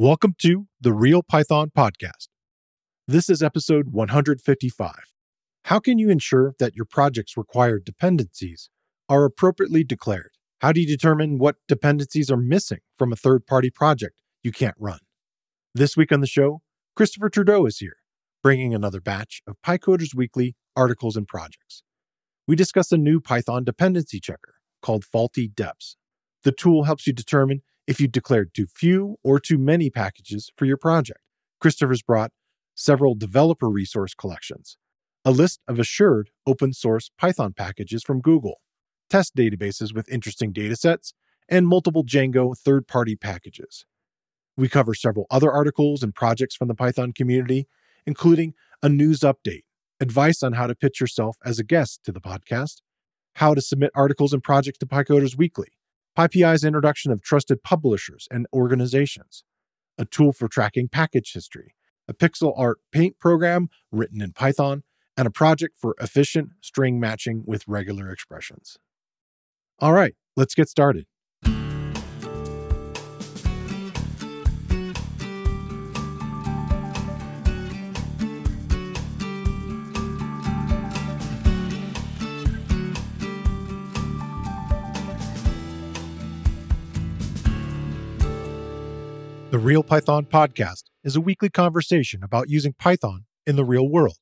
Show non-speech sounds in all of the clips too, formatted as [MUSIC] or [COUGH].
Welcome to the Real Python Podcast. This is episode 155. How can you ensure that your project's required dependencies are appropriately declared? How do you determine what dependencies are missing from a third party project you can't run? This week on the show, Christopher Trudeau is here, bringing another batch of PyCoders Weekly articles and projects. We discuss a new Python dependency checker called FawltyDeps. The tool helps you determine if you declared too few or too many packages for your project. Christopher's brought several developer resource collections, a list of assured open source Python packages from Google, test databases with interesting datasets, and multiple Django third party packages. We cover several other articles and projects from the Python community, including a news update, advice on how to pitch yourself as a guest to the podcast, how to submit articles and projects to PyCoders Weekly, PyPI's introduction of trusted publishers and organizations, a tool for tracking package history, a pixel art paint program written in Python, and a project for efficient string matching with regular expressions. All right, let's get started. Real Python Podcast is a weekly conversation about using Python in the real world.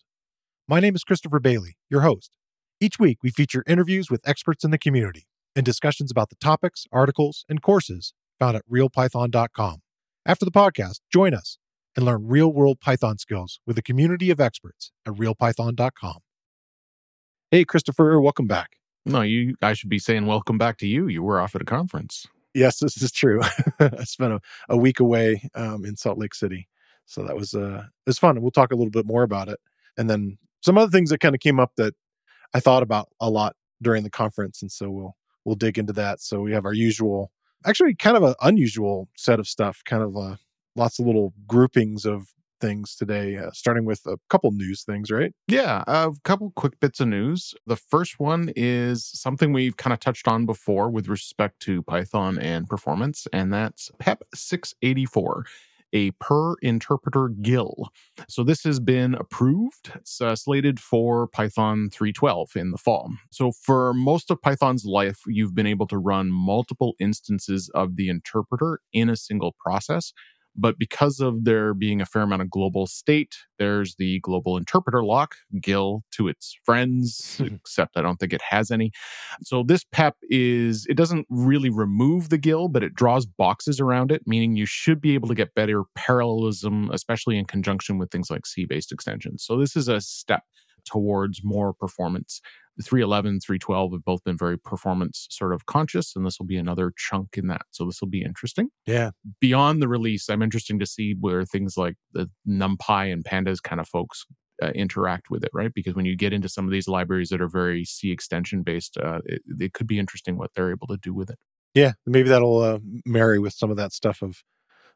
My name is Christopher Bailey, your host. Each week, we feature interviews with experts in the community and discussions about the topics, articles, and courses found at realpython.com. After the podcast, join us and learn real world Python skills with a community of experts at realpython.com. Hey, Christopher, welcome back. No, you. I should be saying welcome back to you. You were off at a conference. Yes, this is true. [LAUGHS] I spent a, a week away um, in Salt Lake City, so that was uh, it was fun. We'll talk a little bit more about it, and then some other things that kind of came up that I thought about a lot during the conference, and so we'll we'll dig into that. So we have our usual, actually, kind of an unusual set of stuff, kind of uh, lots of little groupings of things today, uh, starting with a couple news things, right? Yeah, a couple quick bits of news. The first one is something we've kind of touched on before with respect to Python and performance, and that's PEP 684 a per interpreter GIL. So this has been approved. It's uh, slated for Python 3.12 in the fall. So for most of Python's life, you've been able to run multiple instances of the interpreter in a single process. But because of there being a fair amount of global state, there's the global interpreter lock, GIL to its friends, [LAUGHS] except I don't think it has any. So this PEP is, it doesn't really remove the GIL, but it draws boxes around it, meaning you should be able to get better parallelism, especially in conjunction with things like C based extensions. So this is a step towards more performance. The 311, 312 have both been very performance sort of conscious, and this will be another chunk in that. So this will be interesting. Yeah. Beyond the release, I'm interested to see where things like the NumPy and Pandas kind of folks uh, interact with it, right? Because when you get into some of these libraries that are very C extension based, uh, it, it could be interesting what they're able to do with it. Yeah, maybe that'll uh, marry with some of that stuff of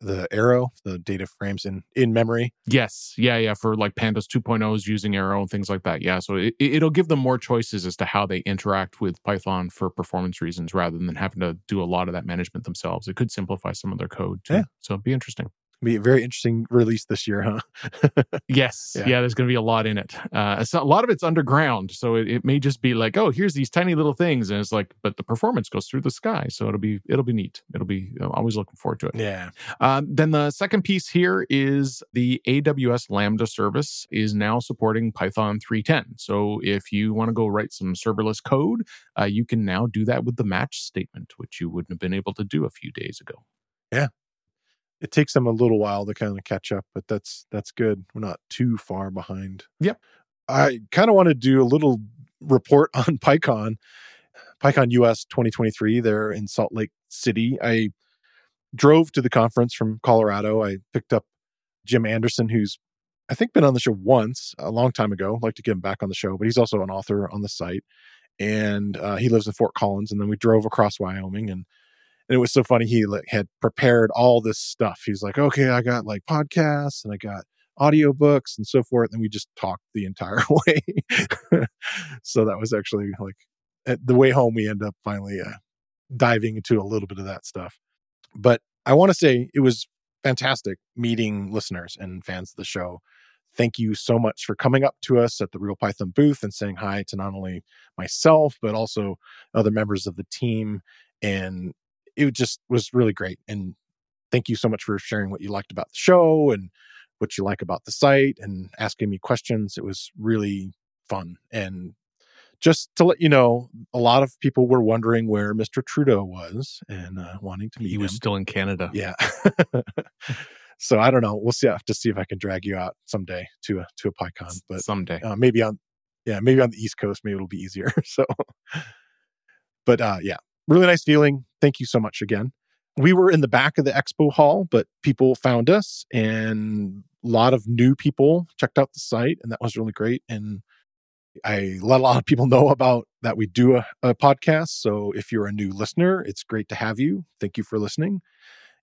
the arrow, the data frames in in memory. Yes, yeah, yeah. For like Pandas 2.0s using arrow and things like that. Yeah, so it, it'll give them more choices as to how they interact with Python for performance reasons, rather than having to do a lot of that management themselves. It could simplify some of their code too. Yeah. So it'd be interesting be a very interesting release this year, huh? [LAUGHS] yes. Yeah. yeah. there's going to be a lot in it. Uh, a lot of it's underground. So it, it, may just be like, oh, here's these tiny little things. And it's like, but the performance goes through the sky. So it'll be, it'll be neat. It'll be, I'm always looking forward to it. Yeah. Um, then the second piece here is the AWS Lambda service is now supporting Python 3.10. So if you want to go write some serverless code, uh, you can now do that with the match statement, which you wouldn't have been able to do a few days ago. Yeah, it takes them a little while to kind of catch up, but that's that's good. We're not too far behind. Yep. I kind of want to do a little report [LAUGHS] on PyCon, PyCon US 2023 there in Salt Lake City. I drove to the conference from Colorado. I picked up Jim Anderson, who's I think been on the show once a long time ago. I'd like to get him back on the show, but he's also an author on the site, and uh, he lives in Fort Collins. And then we drove across Wyoming and and it was so funny. He like had prepared all this stuff. He's like, okay, I got like podcasts and I got audiobooks and so forth. And we just talked the entire [LAUGHS] way. so that was actually like at the way home, we end up finally uh, diving into a little bit of that stuff. But I want to say it was fantastic meeting listeners and fans of the show. Thank you so much for coming up to us at the Real Python booth and saying hi to not only myself, but also other members of the team. And it just was really great. And thank you so much for sharing what you liked about the show and what you like about the site and asking me questions. It was really fun. And just to let you know, a lot of people were wondering where Mr. Trudeau was and uh, wanting to meet He him. was still in Canada. Yeah. [LAUGHS] so I don't know. We'll see. I have to see if I can drag you out someday to a to a PyCon, but someday. uh, maybe on yeah maybe on the East Coast. Maybe it'll be easier. [LAUGHS] so, but uh, yeah, really nice feeling. Thank you so much again. We were in the back of the expo hall, but people found us, and a lot of new people checked out the site, and that was really great. And I let a lot of people know about that we do a, a podcast. So if you're a new listener, it's great to have you. Thank you for listening.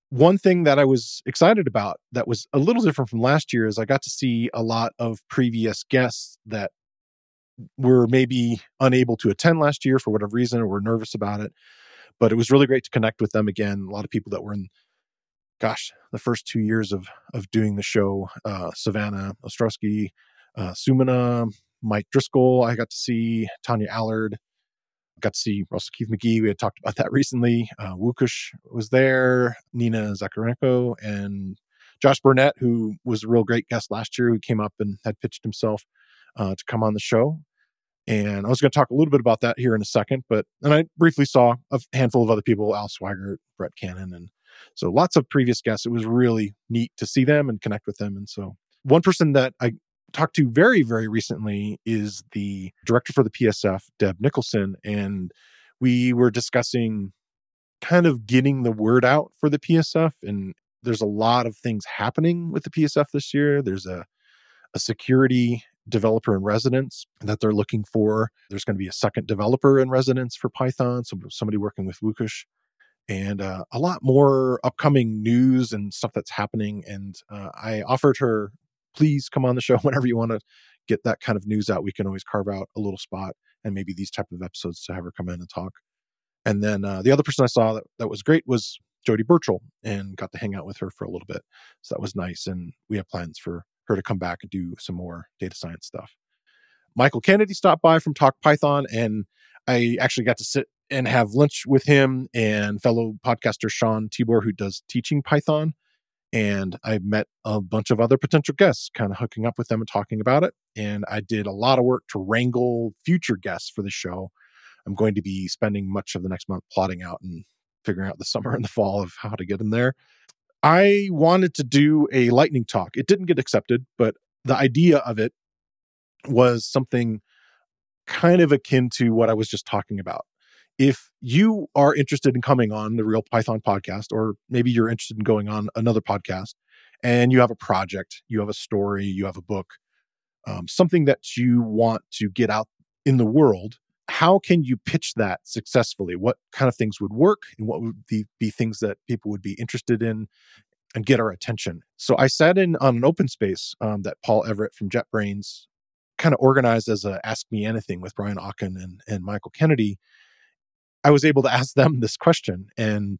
One thing that I was excited about that was a little different from last year is I got to see a lot of previous guests that were maybe unable to attend last year for whatever reason or were nervous about it. But it was really great to connect with them again. A lot of people that were in, gosh, the first two years of of doing the show. Uh, Savannah Ostrowski, uh, Sumana, Mike Driscoll. I got to see Tania Allard. Got to see Russell Keith-Magee. We had talked about that recently. Uh, Łukasz was there. Nina Zakarenko and Josh Burnett, who was a real great guest last year, who came up and had pitched himself uh, to come on the show. And I was going to talk a little bit about that here in a second, but and I briefly saw a handful of other people, Al Sweigart, Brett Cannon, and so lots of previous guests. It was really neat to see them and connect with them. And so one person that I talked to very, very recently is the director for the PSF, Deb Nicholson. And we were discussing kind of getting the word out for the PSF. And there's a lot of things happening with the PSF this year. There's a, a security developer in residence that they're looking for. There's going to be a second developer in residence for Python, so somebody working with Łukasz and uh, a lot more upcoming news and stuff that's happening. And uh, I offered her, please come on the show [LAUGHS] whenever you want to get that kind of news out. We can always carve out a little spot and maybe these type of episodes to have her come in and talk. And then uh, the other person I saw that, that was great was Jodie Burchell and got to hang out with her for a little bit. So that was nice. And we have plans for her to come back and do some more data science stuff. Michael Kennedy stopped by from Talk Python and I actually got to sit and have lunch with him and fellow podcaster Sean Tibor, who does teaching Python. And I met a bunch of other potential guests, kind of hooking up with them and talking about it. And I did a lot of work to wrangle future guests for the show. I'm going to be spending much of the next month plotting out and figuring out the summer and the fall of how to get them there. I wanted to do a lightning talk. It didn't get accepted, but the idea of it was something kind of akin to what I was just talking about. If you are interested in coming on the Real Python podcast, or maybe you're interested in going on another podcast, and you have a project, you have a story, you have a book, um, something that you want to get out in the world, how can you pitch that successfully? What kind of things would work, and what would be, be things that people would be interested in? And get our attention. So I sat in on an open space um, that Paul Everett from JetBrains kind of organized as a Ask Me Anything with Brian Okken and, and Michael Kennedy, I was able to ask them this question. And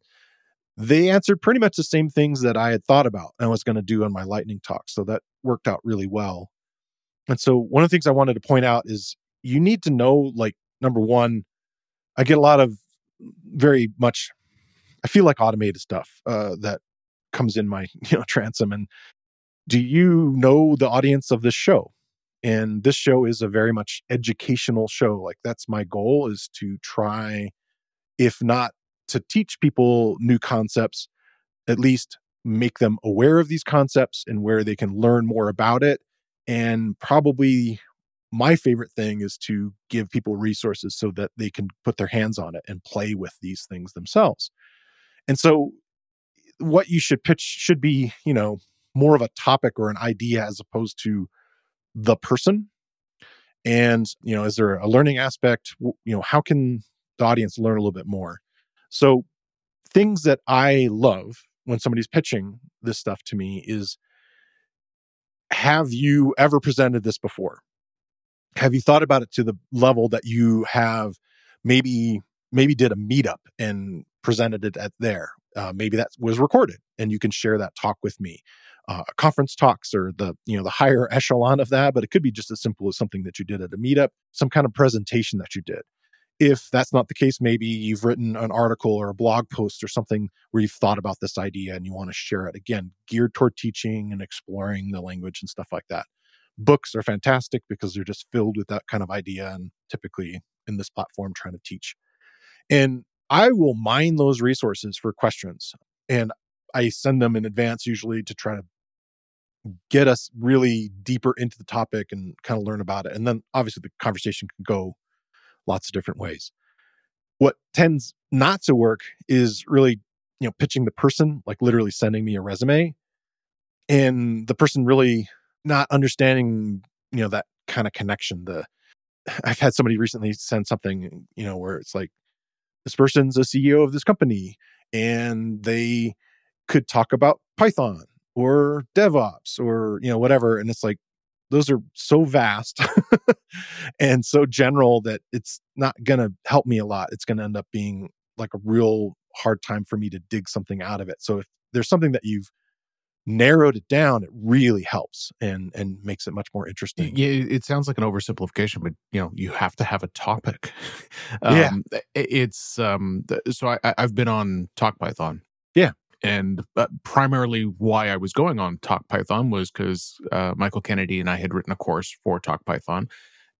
they answered pretty much the same things that I had thought about and was going to do on my lightning talk. So that worked out really well. And so one of the things I wanted to point out is you need to know, like, number one, I get a lot of very much, I feel like automated stuff uh, that comes in my, [LAUGHS] you know, transom. And do you know the audience of this show? and this show is a very much educational show like that's my goal is to try if not to teach people new concepts at least make them aware of these concepts and where they can learn more about it and probably my favorite thing is to give people resources so that they can put their hands on it and play with these things themselves. And so what you should pitch should be you know more of a topic or an idea as opposed to the person. And you know is there a learning aspect? You know how can the audience learn a little bit more? So things that i love when somebody's pitching this stuff to me is have you ever presented this before have you thought about it to the level that you have maybe maybe did a meetup and presented it at there. Uh, maybe that was recorded and you can share that talk with me. Uh, conference talks or the you know the higher [LAUGHS] echelon of that, but it could be just as simple as something that you did at a meetup, some kind of presentation that you did. If that's not the case, maybe you've written an article or a blog post or something where you've thought about this idea and you want to share it again, geared toward teaching and exploring the language and stuff like that. Books are fantastic because they're just filled with that kind of idea and typically in this platform trying to teach. And I will mine those resources for questions and I send them in advance usually to try to get us really deeper into the topic and kind of learn about it. And then obviously the conversation can go lots of different ways. What tends not to work is really, you know, pitching the person, like literally sending me a resume and the person really not understanding, you know, that kind of connection. The [SIGHS] I've had somebody recently send something, you know, where it's like, this person's a CEO of this company and they could talk about Python or DevOps or, you know, whatever. And it's like, those are so vast [LAUGHS] and so general that it's not going to help me a lot. It's going to end up being like a real hard time for me to dig something out of it. So if there's something that you've narrowed it down, it really helps and and makes it much more interesting. Yeah, it sounds like an oversimplification, but you know, you have to have a topic. [LAUGHS] um, yeah, it's um. So I, I've been on Talk Python. Yeah, and uh, primarily why I was going on Talk Python was because uh, Michael Kennedy and I had written a course for Talk Python.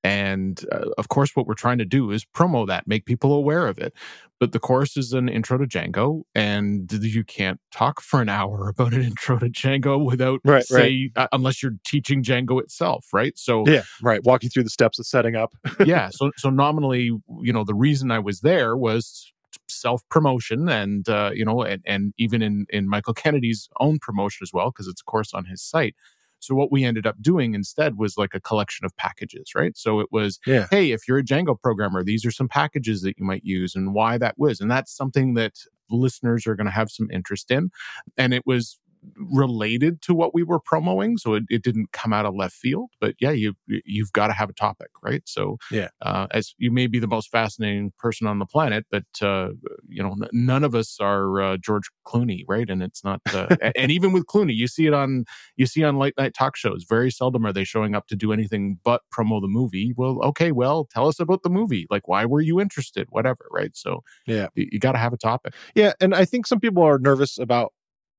And uh, of course, what we're trying to do is promo that, make people aware of it. But the course is an intro to Django, and you can't talk for an hour [LAUGHS] about an intro to Django without right, say, right. Uh, unless you're teaching Django itself, right? So yeah, right, walking through the steps of setting up. yeah, [LAUGHS] so so nominally, you know, the reason I was there was self promotion and uh, you know and, and even in in michael kennedy's own promotion as well because it's a course on his site so what we ended up doing instead was like a collection of packages right? So it was yeah. hey if you're a django programmer these are some packages that you might use and why that was. And that's something that listeners are going to have some interest in. And it was related to what we were promoting so it, it didn't come out of left field but yeah you you've got to have a topic right? So yeah. uh, as you may be the most fascinating person on the planet but uh, you know n- none of us are uh, george clooney right? And it's not uh, and even with clooney you see it on you see on late night talk shows very seldom are they showing up to do anything but promo the movie. Well okay well tell us about the movie. Like why were you interested? Whatever right? So yeah. you, you got to have a topic. Yeah and i think some people are nervous about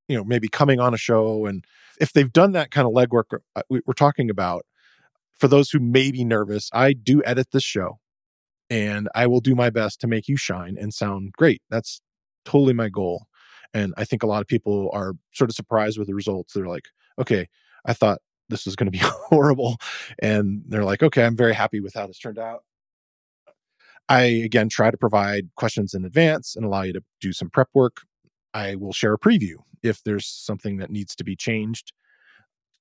you know maybe coming on a show and if they've done that kind of legwork uh, we're talking about for those who may be nervous i do edit this show and i will do my best to make you shine and sound great. That's totally my goal and i think a lot of people are sort of surprised with the results. They're like okay i thought this was going to be [LAUGHS] horrible and they're like okay i'm very happy with how this turned out. I again try to provide questions in advance and allow you to do some prep work i will share a preview if there's something that needs to be changed.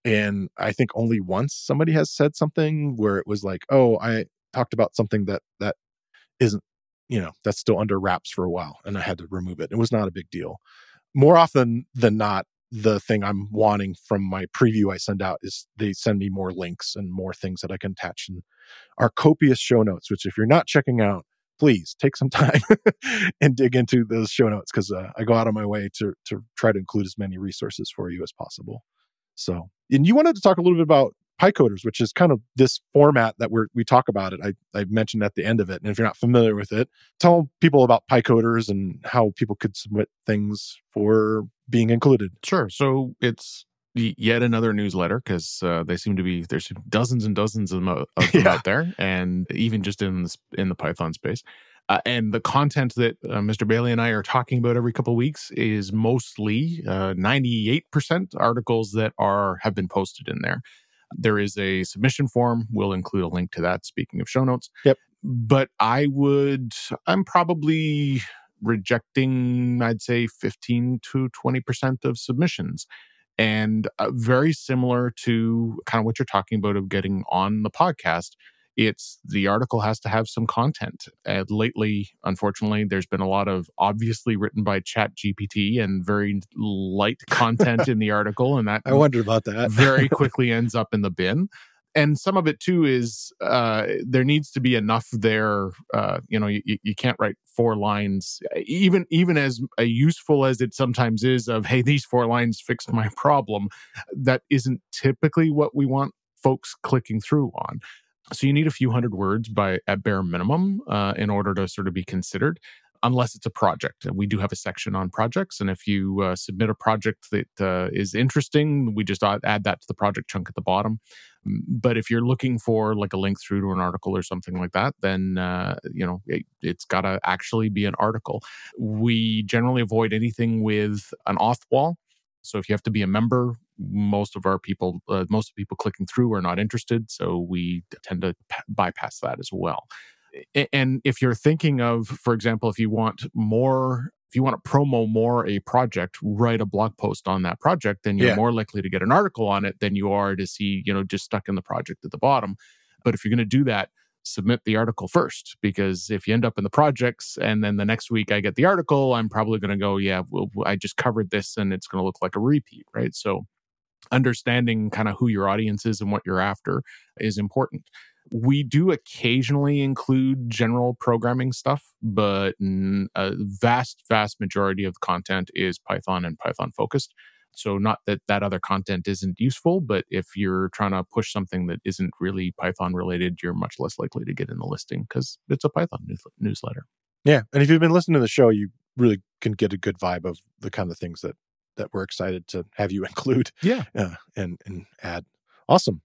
And I think only once somebody has said something where it was like, "Oh, I talked about something that that isn't, you know, that's still under wraps for a while and I had to remove it." It was not a big deal. More often than not, the thing I'm wanting from my preview I send out is they send me more links and more things that I can attach and our copious show notes, which if you're not checking out, please take some time [LAUGHS] and dig into those show notes because uh, I go out of my way to to try to include as many resources for you as possible. So, and you wanted to talk a little bit about PyCoders, which is kind of this format that we we talk about it. I, I mentioned at the end of it. And if you're not familiar with it, tell people about PyCoders and how people could submit things for being included. Sure. So it's yet another newsletter because uh, they seem to be there's dozens and dozens of, them, of [LAUGHS] them Yeah. out there, and even just in the, in the Python space. Uh, and the content that uh, Mr. Bailey and I are talking about every couple of weeks is mostly uh, 98% articles that are have been posted in there. There is a submission form. We'll include a link to that. Speaking of show notes, Yep. But I would, I'm probably rejecting, I'd say, 15 to 20% of submissions and uh, very similar to kind of what you're talking about of getting on the podcast it's the article has to have some content and lately unfortunately there's been a lot of obviously written by chat gpt and very light content in the article and that [LAUGHS] I wondered about that. very [LAUGHS] quickly ends up in the bin and some of it too is uh, there needs to be enough there. Uh, you know, you, you can't write four lines, even even as uh, useful as it sometimes is. Of hey, these four lines fixed my [LAUGHS] problem. That isn't typically what we want folks clicking through on. So you need a few hundred words by at bare minimum uh, in order to sort of be considered unless it's a project. And we do have a section on projects. And if you uh, submit a project that uh, is interesting, we just add that to the project chunk at the bottom. But if you're looking for like a link through to an article or something like that, then, uh, you know, it, it's got to actually be an article. We generally avoid anything with an auth wall. So if you have to be a member, most of our people, uh, most people clicking through are not interested. So we tend to p- bypass that as well and if you're thinking of for example if you want more if you want to promo more a project write a blog post on that project then you're yeah. more likely to get an article on it than you are to see you know just stuck in the project at the bottom. But if you're going to do that submit the article first because if you end up in the projects and then the next week i get the article i'm probably going to go yeah well, i just covered this and it's going to look like a repeat right? So understanding kind of who your audience is and what you're after is important we do occasionally include general programming stuff, but a vast, vast majority of the content is Python and Python focused. So, not that that other content isn't useful, but if you're trying to push something that isn't really Python related, you're much less likely to get in the listing because it's a Python news- newsletter. Yeah, and if you've been listening to the show, you really can get a good vibe of the kind of things that that we're excited to have you [LAUGHS] include. Yeah, uh, and and add. Awesome.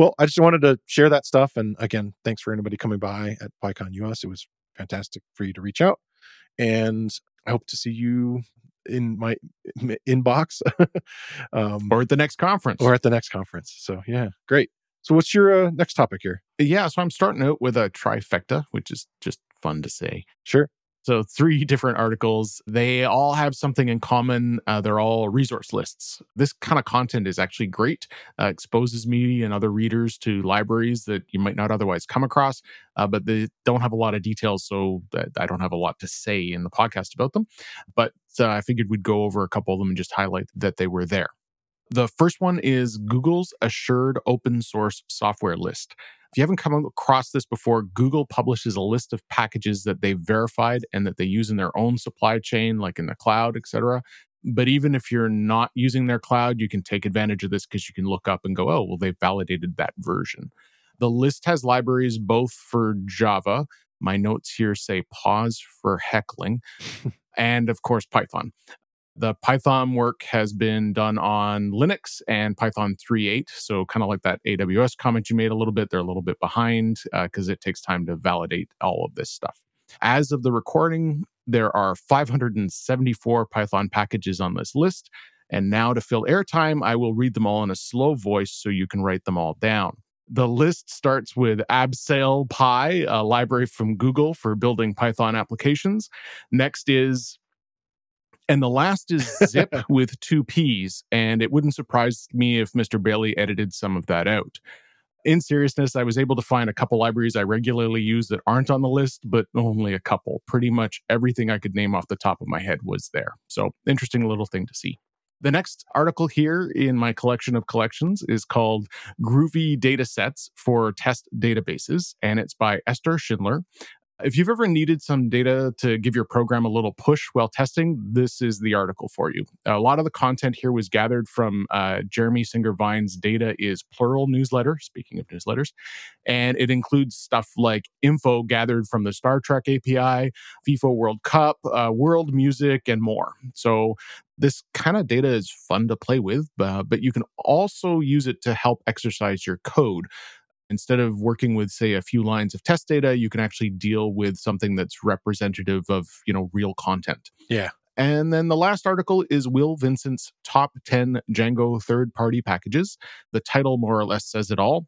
Well, I just wanted to share that stuff. And again, thanks for anybody coming by at PyCon US. It was fantastic for you to reach out. And I hope to see you in my inbox [LAUGHS] um, or at the next conference. Or at the next conference. So, yeah, great. So, what's your uh, next topic here? Yeah, so I'm starting out with a trifecta, which is just fun to say. Sure. So, three [LAUGHS] different articles. They all have something in common. Uh, they're all resource lists. This kind of content is actually great, uh, exposes me and other readers to libraries that you might not otherwise come across, uh, but they don't have a lot of details. So, I don't have a lot to say in the podcast about them. But uh, I figured we'd go over a couple of them and just highlight that they were there. The first one is Google's Assured Open Source Software List. If you haven't come across this before, Google publishes a list of packages that they've verified and that they use in their own supply chain, like in the cloud, etc. But even if you're not using their cloud, you can take advantage of this because you can look up and go, oh, well, they've validated that version. The list has libraries both for Java. My notes here say pause for heckling. [LAUGHS] and of course, Python. The Python work has been done on Linux and Python 3.8. So, kind of like that AWS comment you made a little bit, they're a little bit behind because uh, it takes time to validate all of this stuff. As of the recording, there are 574 Python packages on this list. And now, to fill airtime, I will read them all in a slow voice so you can write them all down. The list starts with Abseil Py, a library from Google for building Python applications. Next is and the last is zip [LAUGHS] with two P's. And it wouldn't surprise me if Mr. Bailey edited some of that out. In seriousness, I was able to find a couple libraries I regularly use that aren't on the list, but only a couple. Pretty much everything I could name off the top of my head was there. So, interesting little thing to see. The next article here in my collection of collections is called Groovy Datasets for Test Databases, and it's by Esther Schindler. If you've ever needed some data to give your program a little push while testing, this is the article for you. A lot of the content here was gathered from uh, Jeremy Singer Vine's Data is Plural newsletter, speaking of newsletters, and it includes stuff like info gathered from the Star Trek API, FIFA World Cup, uh, world music, and more. So this kind of data is fun to play with, uh, but you can also use it to help exercise your code instead of working with say a few lines of test data you can actually deal with something that's representative of you know real content yeah and then the last article is Will Vincent's top 10 Django third party packages. The title more or less says it all.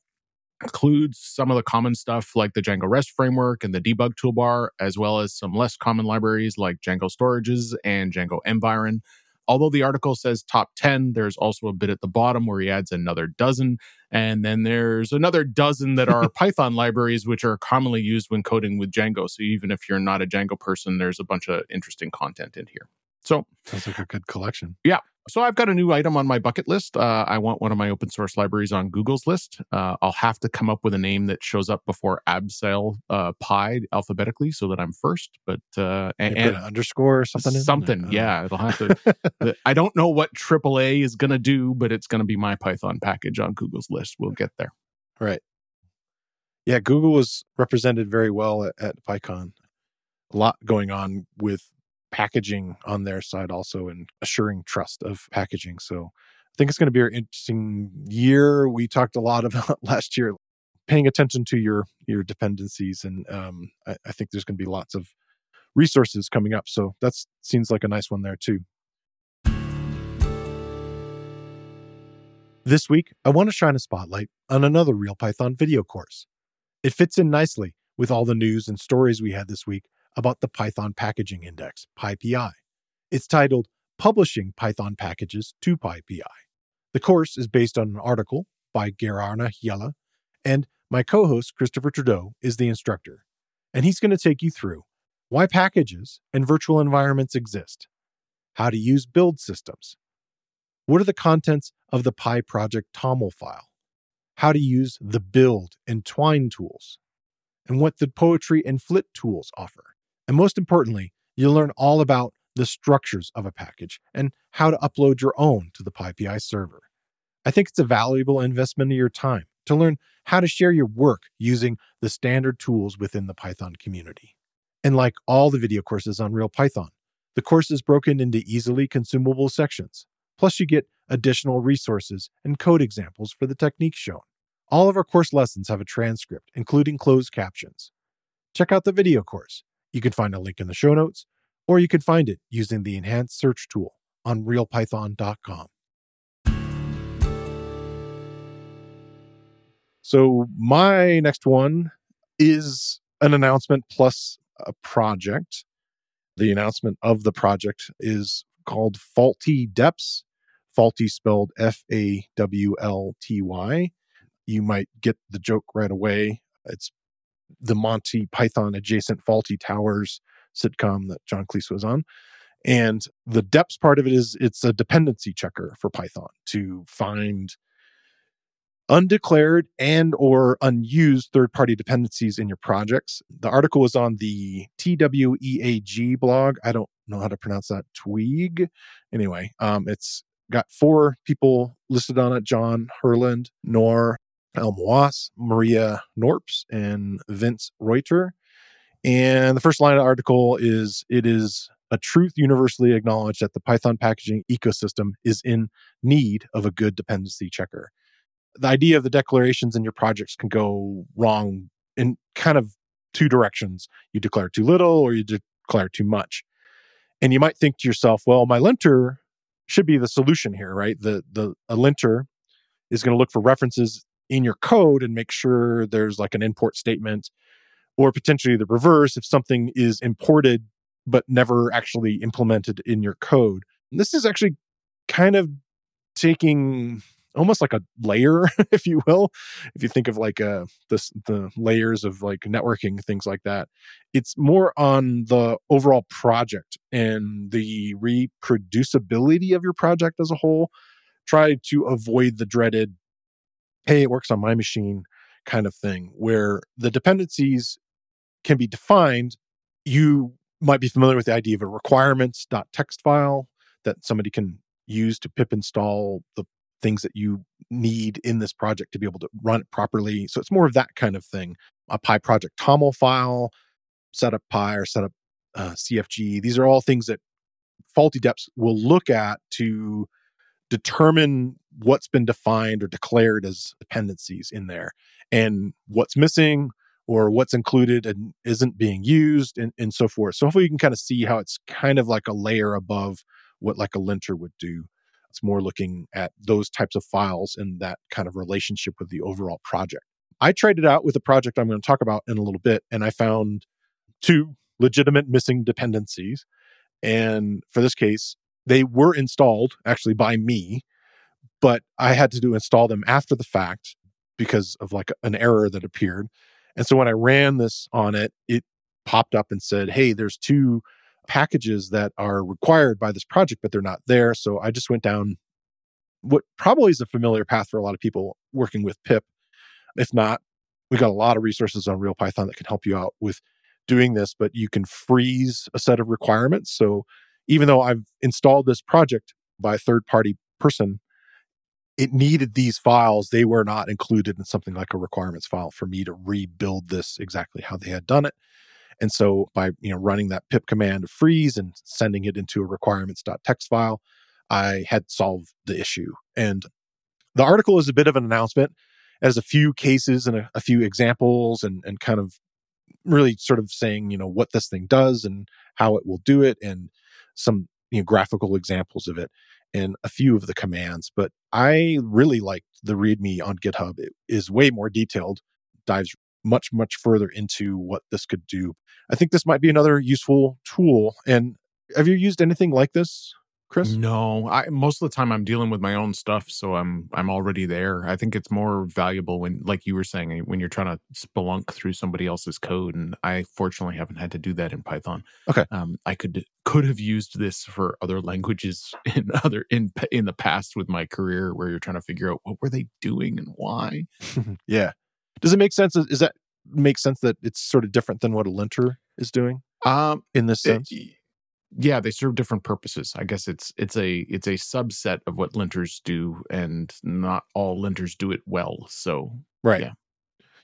Includes some of the common stuff like the Django REST framework and the debug toolbar, as well as some less common libraries like Django Storages and Django Environ. Although the article says top 10, there's also a bit at the bottom where he adds another dozen. And then there's another dozen that are [LAUGHS] Python libraries, which are commonly used when coding with Django. So even if you're not a Django person, there's a bunch of interesting content in here. So sounds like a good collection. Yeah. So I've got a new item on my bucket list. Uh, I want one of my open source libraries on Google's list. Uh, I'll have to come up with a name that shows up before Abseil uh, Pi alphabetically so that I'm first. But uh, and, and an underscore or something. Something, yeah. It'll have to. [LAUGHS] I don't know what AAA is going to do, but it's going to be my Python package on Google's list. We'll get there. Right. Yeah, Google was represented very well at, at PyCon. A lot going on with packaging on their side also and assuring trust of packaging. So I think it's going to be an interesting year. We talked a lot [LAUGHS] about last year paying attention to your your dependencies and um, I, I think there's going to be lots of resources coming up. So that seems like a nice one there too. This week, I want to shine a spotlight on another Real Python video course. It fits in nicely with all the news and stories we had this week about the Python Packaging Index, PyPI. It's titled Publishing Python Packages to PyPI. The course is based on an article by Geir-Arne Hjelle, and my co host, Christopher Trudeau, is the instructor. And he's going to take you through why packages and virtual environments exist, how to use build systems, what are the contents of the PyProject TOML file, how to use the build and twine tools, and what the poetry and flit tools offer. And most importantly, you'll learn all about the structures of a package and how to upload your own to the PyPI server. I think it's a valuable investment of your time to learn how to share your work using the standard tools within the Python community. And like all the video courses on Real Python, the course is broken into easily consumable sections. Plus, you get additional resources and code examples for the techniques shown. All of our course lessons have a transcript, including closed captions. Check out the video course you can find a link in the show notes, or you can find it using the enhanced search tool on realpython.com. So, my next one is an announcement plus a project. The announcement of the project is called FawltyDeps, faulty spelled F A W L T Y. You might get the joke right away. It's the Monty Python adjacent Fawlty Towers sitcom that John Cleese was on. And the deps part of it is it's a dependency checker for Python to find undeclared and or unused third-party dependencies in your projects. The article was on the TWEAG blog. I don't know how to pronounce that. Tweeg. Anyway, um, it's got four people listed on it: John Herland, Nor, Elm Wass, Maria Knorps, and Vince Reuter. And the first line of the article is It is a truth universally acknowledged that the Python packaging ecosystem is in need of a good dependency checker. The idea of the declarations in your projects can go wrong in kind of two directions. You declare too little or you declare too much. And you might think to yourself, well, my linter should be the solution here, right? The the a linter is going to look for references in your code and make sure there's like an import statement or potentially the reverse if something is imported but never actually implemented in your code. And this is actually kind of taking almost like a layer, [LAUGHS] if you will. If you think of like uh the the layers of like networking things like that, it's more on the overall project and the reproducibility of your project as a whole. Try to avoid the dreaded hey, it works on my machine kind of thing, where the dependencies can be defined. You might be familiar with the idea of a requirements.txt file that somebody can use to pip install the things that you need in this project to be able to run it properly. So it's more of that kind of thing. A PyProject TOML file, setup Pi or setup uh, CFG. These are all things that Fawlty Deps will look at to determine what's been defined or declared as dependencies in there and what's missing or what's included and isn't being used and, and so forth. So hopefully you can kind of see how it's kind of like a layer above what like a linter would do. It's more looking at those types of files and that kind of relationship with the overall project. I tried it out with a project I'm going to talk about in a little bit, and I found two legitimate missing dependencies. And for this case, they were installed actually by me, but I had to do install them after the fact because of like an error that appeared. And so when I ran this on it, it popped up and said, "Hey, there's two packages that are required by this project, but they're not there. So I just went down what probably is a familiar path for a lot of people working with pip. If not, we got a lot of resources on Real Python that can help you out with doing this, but you can freeze a set of requirements. So even though I've installed this project by a third party person, it needed these files. They were not included in something like a requirements file for me to rebuild this exactly how they had done it. And so by you know running that pip command freeze and sending it into a requirements.txt file, I had solved the issue. And the article is a bit of an announcement. as a few cases and a, a few examples and, and kind of really sort of saying, you know, what this thing does and how it will do it and some you know, graphical examples of it and a few of the commands. But I really liked the README on GitHub. It is way more detailed, dives much, much further into what this could do. I think this might be another useful tool. And have you used anything like this Chris? No, I most of the time I'm dealing with my own stuff, so I'm I'm already there. I think it's more valuable when, like you were saying, eh, when you're trying to spelunk through somebody else's code. And I fortunately haven't had to do that in Python. Okay, um, I could could have used this for other languages [LAUGHS] in other in in the past with my career, where you're trying to figure out what were they doing and why. [LAUGHS] yeah, does it make sense? Is that make sense that it's sort of different than what a linter is doing? Um, in this sense. It, yeah they serve different purposes i guess it's it's a it's a subset of what linters do and not all linters do it well so right. yeah.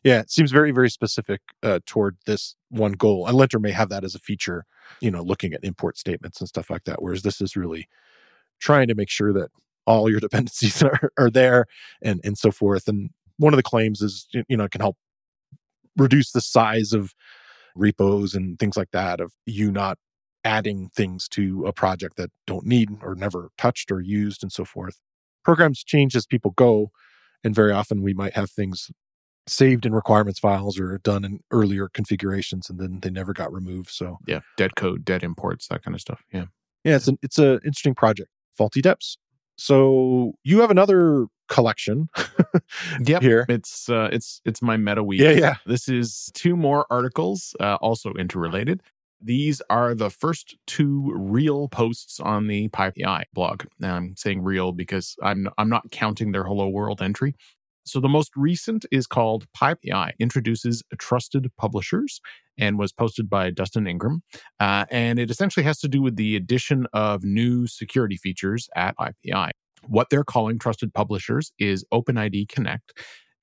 Yeah it seems very very specific uh, toward this one goal. A linter may have that as a feature you know looking at import statements and stuff like that whereas this is really trying to make sure that all your [LAUGHS] dependencies are, are there and and so forth and one of the claims is you know it can help reduce the size of repos and things like that of you not adding things to a project that don't need or never touched or used and so forth. Programs change as people go, and very often we might have things saved in requirements files or done in earlier configurations and then they never got removed. So yeah, dead code, dead imports, that kind of stuff. Yeah. Yeah, it's an it's a interesting project. FawltyDeps. So you have another collection. yep. Here. It's uh it's it's my meta week. Yeah, yeah. This is two more articles, uh, also interrelated. These are the first two real posts on the PyPI blog. Now I'm saying real because I'm I'm not counting their Hello World entry. So the most recent is called PyPI introduces trusted publishers and was posted by Dustin Ingram. Uh, and it essentially has to do with the addition of new security features at PyPI. What they're calling trusted publishers is OpenID Connect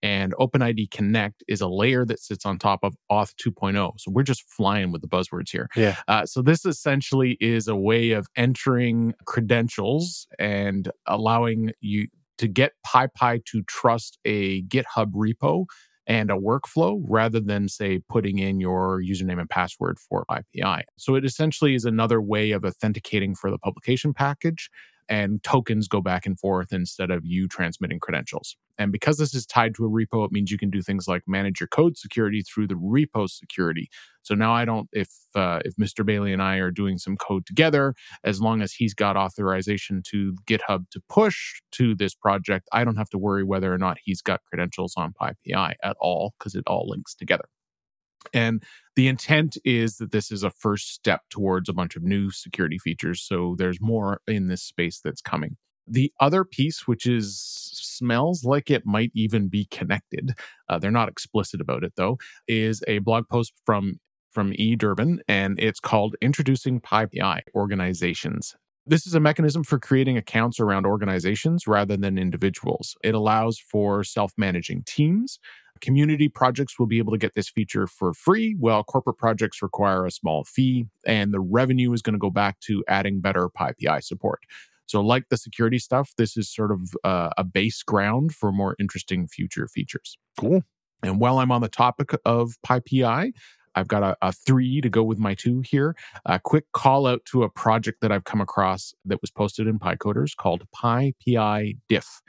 and OpenID Connect is a layer that sits on top of Auth 2.0. So we're just flying with the buzzwords here. Yeah. Uh, so this essentially is a way of entering credentials and allowing you to get PyPI to trust a GitHub repo and a workflow rather than say putting in your username and password for PyPI. So it essentially is another way of authenticating for the publication package and tokens go back and forth instead of you transmitting credentials. And because this is tied to a repo, it means you can do things like manage your code security through the repo security. So now I don't, if uh, if Mr. Bailey and I are doing some code together, as long as he's got authorization to GitHub to push to this project, I don't have to worry whether or not he's got credentials on PyPI at all because it all links together. And the intent is that this is a first step towards a bunch of new security features. So there's more in this space that's coming. The other piece, which is smells like it might even be connected, uh, they're not explicit about it though, is a blog post from from E Durbin, and it's called "Introducing PyPI Organizations." This is a mechanism for creating accounts around organizations rather than individuals. It allows for self managing teams Community projects will be able to get this feature for free, while corporate projects require a small fee, and the revenue is going to go back to adding better PyPI support. So, like the security stuff, this is sort of uh, a base ground for more interesting future features. Cool. And while I'm on the topic of PyPI, I've got a, a, three to go with my two here. A quick call out to a project that I've come across that was posted in PyCoders called PyPI Diff.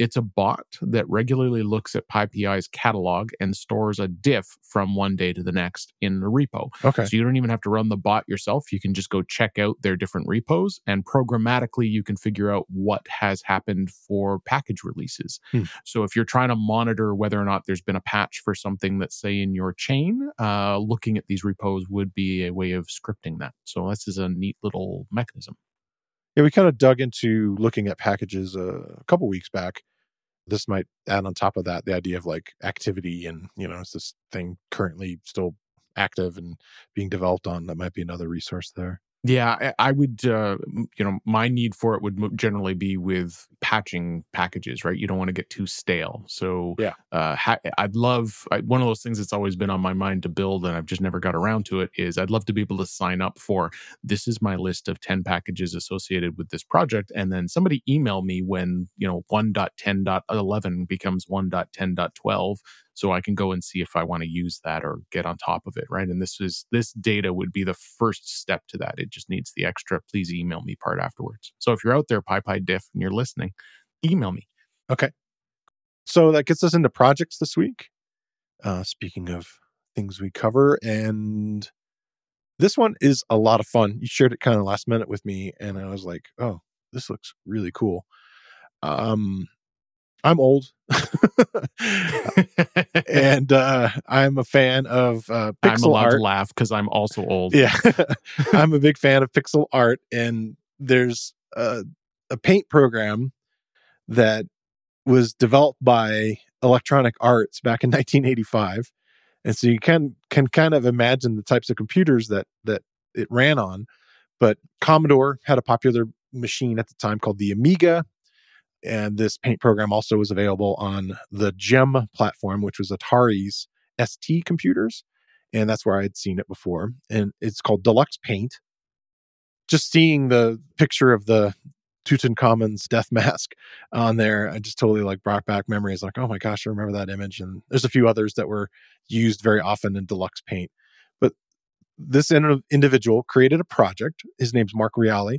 It's a bot that regularly looks at PyPI's catalog and stores a diff from one day to the next in the repo. Okay. So you don't even have to run the bot yourself. You can just go check out their different repos and programmatically you can figure out what has happened for package releases. Hmm. So if you're trying to monitor whether or not there's been a patch for something that's say in your chain, uh, looking at these repos would be a way of scripting that. So this is a neat little mechanism. Yeah, we kind of dug into looking at packages uh, a couple weeks back. This might add on top of that the idea of like activity and, you know, is this thing currently still active and being developed on? That might be another resource there. Yeah, I would, uh, you know, my need for it would generally be with patching packages, right? You don't want to get too stale. So, Yeah. uh, ha- I'd love I, one of those things that's always been on my mind to build, and I've just never got around to it. Is I'd love to be able to sign up for this is my list of ten packages associated with this project, and then somebody email me when you know 1.10.11 becomes 1.10.12 so I can go and see if I want to use that or get on top of it, right? And this is this data would be the first step to that. It just needs the extra please email me part afterwards. So if you're out there, PyPy Diff, and you're listening, email me. Okay. So that gets us into projects this week. Uh, speaking of things we cover, and this one is a lot of fun. You shared it kind of last minute with me, and I was like, "Oh, this looks really cool." Um, I'm old, [LAUGHS] and uh, I'm a fan of uh, I'm allowed art. to laugh because I'm also old. Yeah, [LAUGHS] I'm a big fan of pixel art, and there's a, a paint program that was developed by Electronic Arts back in [LAUGHS] 1985, and so you can can kind of imagine the types of computers that that it ran on. But Commodore had a popular machine at the time called the Amiga, and this paint program also was available on the GEM platform, which was Atari's ST computers and that's where I had seen it before. And it's called Deluxe Paint. Just seeing the picture of the Tutankhamun's death [LAUGHS] mask on there, I just totally like brought back memories. Like, oh my gosh, I remember that image. And there's a few others that were used very often in Deluxe Paint. But this in- individual created a project. His name's Mark Riale,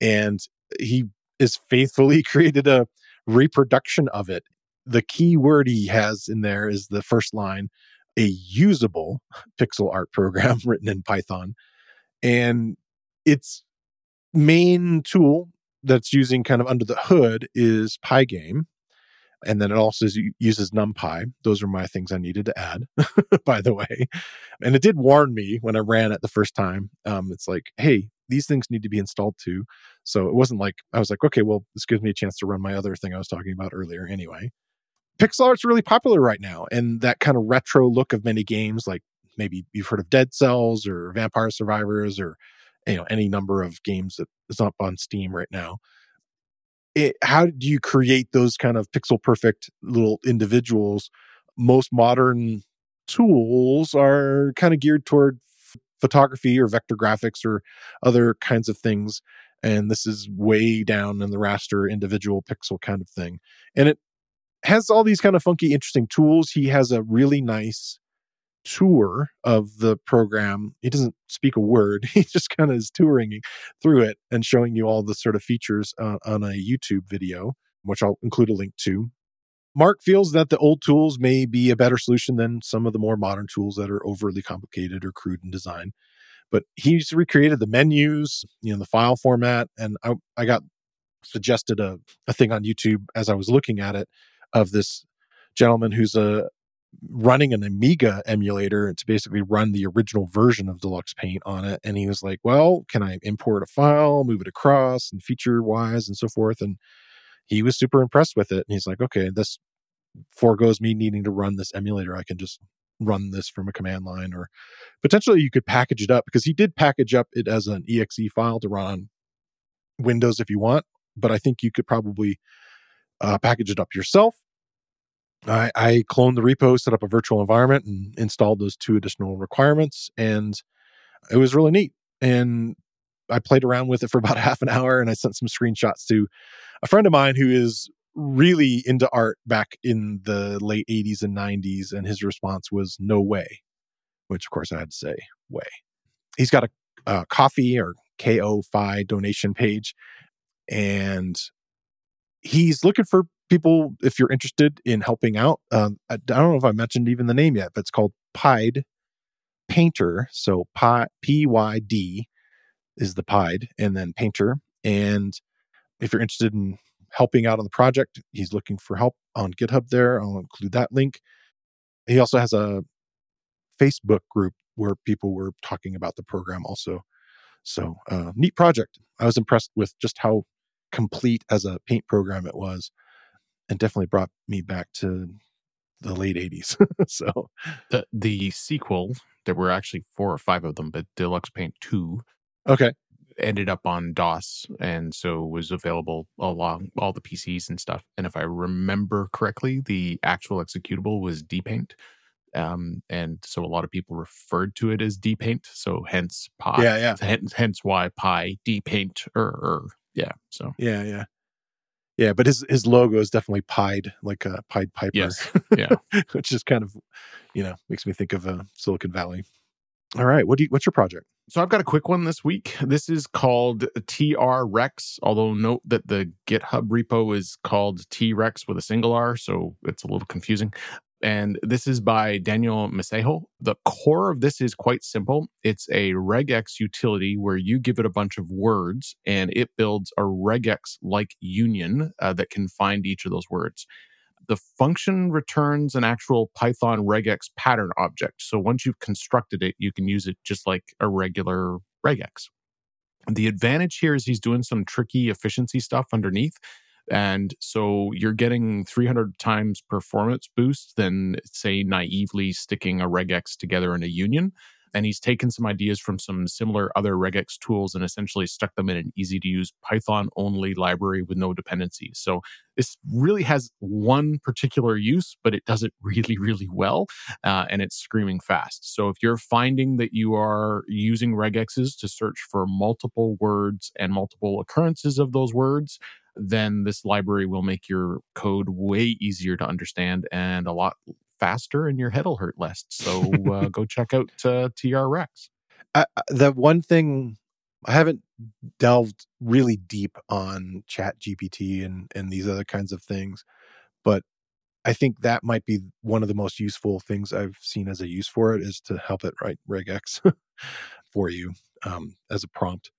and he is faithfully [LAUGHS] created a reproduction of it. The key word he has in there is the first line a usable pixel art program [LAUGHS] written in Python. And its main tool that's using kind of under the hood is Pygame. And then it also uses NumPy. Those are my things I needed to add, [LAUGHS] by the way. And it did warn me when I ran it the first time. Um, it's like, hey, these things need to be installed too. So it wasn't like I was like, okay, well, this gives me a chance to run my other thing I was talking about earlier anyway pixel art's really popular right now and that kind of retro look of many games like maybe you've heard of dead cells or vampire survivors or you know any number of games that is up on steam right now. It, how do you create those kind of pixel perfect little individuals? Most modern tools are kind of geared toward photography or vector graphics or other kinds of things and this is way down in the raster individual pixel kind of thing. And it has all these kind of funky, interesting tools. He has a really nice tour of the program. He doesn't speak a word. [LAUGHS] He just kind of is touring through it and showing you all the sort of features uh, on a YouTube video, which I'll include a link to. Mark feels that the old tools may be a better solution than some of the more modern tools that are overly complicated or crude in design. But he's recreated the menus, you know, the file format, and I, I got suggested a, a thing on YouTube as I was looking at it of this gentleman who's a running an Amiga emulator to basically run the original version of Deluxe Paint on it. And he was like, "Well, can I import a file, move it across, and feature wise and so forth?" And he was super impressed with it. And he's like, "Okay, this foregoes me needing to run this emulator. I can just run this from a command line, or potentially you could package it up because he did package up it as an exe file to run on Windows if you want. But I think you could probably uh, package it up yourself. I, I cloned the repo, set up a virtual environment, and installed those two additional requirements. And it was really neat. And I played around with it for [LAUGHS] about half an hour and I sent some screenshots to a friend of mine who is really into art back in the late 80s and 90s. And his response was, no way, which of course I had to say, way. He's got a, a coffee or KO Fi donation page. And he's looking for people, if you're interested in helping out, um, I, I don't know if I mentioned even the name yet, but it's called Pied Painter. So P Y D is the Pied, and then Painter. And if you're interested in helping out on the project, he's looking for help on GitHub there. I'll include that link. He also has a Facebook group where people were talking about the program also. So, uh, neat project. I was impressed with just how complete as a paint program it was and definitely brought me back to the late 80s. [LAUGHS] so, the, the sequel, there were actually four or five of them, but Deluxe Paint 2 okay. ended up on DOS and so was available along all the PCs and stuff. And if I remember correctly, the actual executable was dpaint. Um, and so a lot of people referred to it as dpaint. So hence pi. Yeah, yeah. Hence, hence why pi dpaint or yeah. So Yeah, yeah. Yeah, but his his logo is definitely pied, like a Pied Piper. yes, yeah. [LAUGHS] which is kind of, you know, makes me think of uh, Silicon Valley. All right, what do you, what's your project? So I've got a quick one this week. This is called TR Rex, although note that the GitHub repo is called T Rex with a single R, so it's a little confusing. And this is by Daniel Mesejo. The core of this is quite simple. It's a regex utility where you give it a bunch of words and it builds a regex like union uh, that can find each of those words. The function returns an actual Python regex pattern object. So once you've constructed it, you can use it just like a regular regex. The advantage here is he's doing some tricky efficiency stuff underneath. And so you're getting 300 times performance boost than, say, naively sticking a regex together in a union. And he's taken some ideas from some similar other regex tools and essentially stuck them in an easy to use Python only library with no dependencies. So this really has one particular use, but it does it [LAUGHS] really, really well. Uh, and it's screaming fast. So if you're finding that you are using regexes to search for multiple words and multiple occurrences of those words, then this library will make your code way easier to understand and a lot faster, and your head will hurt less. So [LAUGHS] uh, go check out uh, TRX. Uh, the one thing I haven't delved really deep on Chat GPT and and these other kinds of things, but I think that might be one of the most useful things I've seen as a use for it is to help it write regex [LAUGHS] for you um, as a prompt.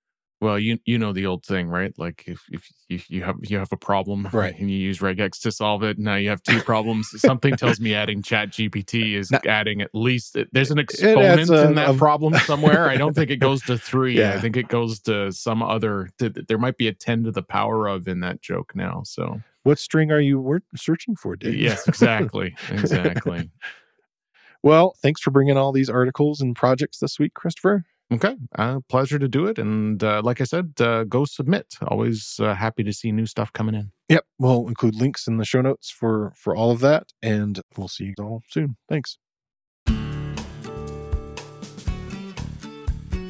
Well, you you know the old thing, right? Like if if you, you have you have a problem, [LAUGHS] right, and you use regex to solve it, now you have two problems. Something tells me adding Chat GPT is now, adding at least there's an exponent a, in that a, problem [LAUGHS] somewhere. I don't think it goes to three. Yeah. I think it goes to some other. there might be a ten to the power of in that joke now. So, what string are you searching for, Dave? Yes, exactly, exactly. [LAUGHS] well, thanks for bringing all these articles and projects this week, Christopher. Okay. Uh, pleasure to do it. And uh, like I said, uh, go submit. Always uh, happy to see new stuff coming in. Yep. We'll include links in the show notes for, for all of that. And we'll see you all soon. Thanks.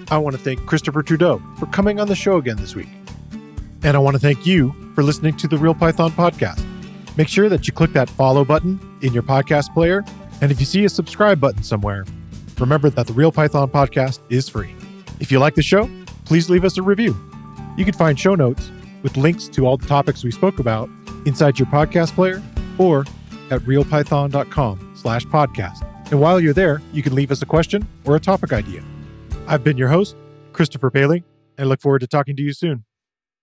I want to thank Christopher Trudeau for coming on the show again this week. And I want to thank you for listening to the Real Python podcast. Make sure that you click that follow button in your podcast player. And if you see a subscribe button somewhere, remember that the Real Python podcast is free. If you like the show, please leave us a review. You can find show notes with links to all the topics we spoke about inside your podcast player or at realpython.com slash podcast. And while you're there, you can leave us a question or a topic idea. I've been your host, Christopher Bailey, and look forward to talking to you soon.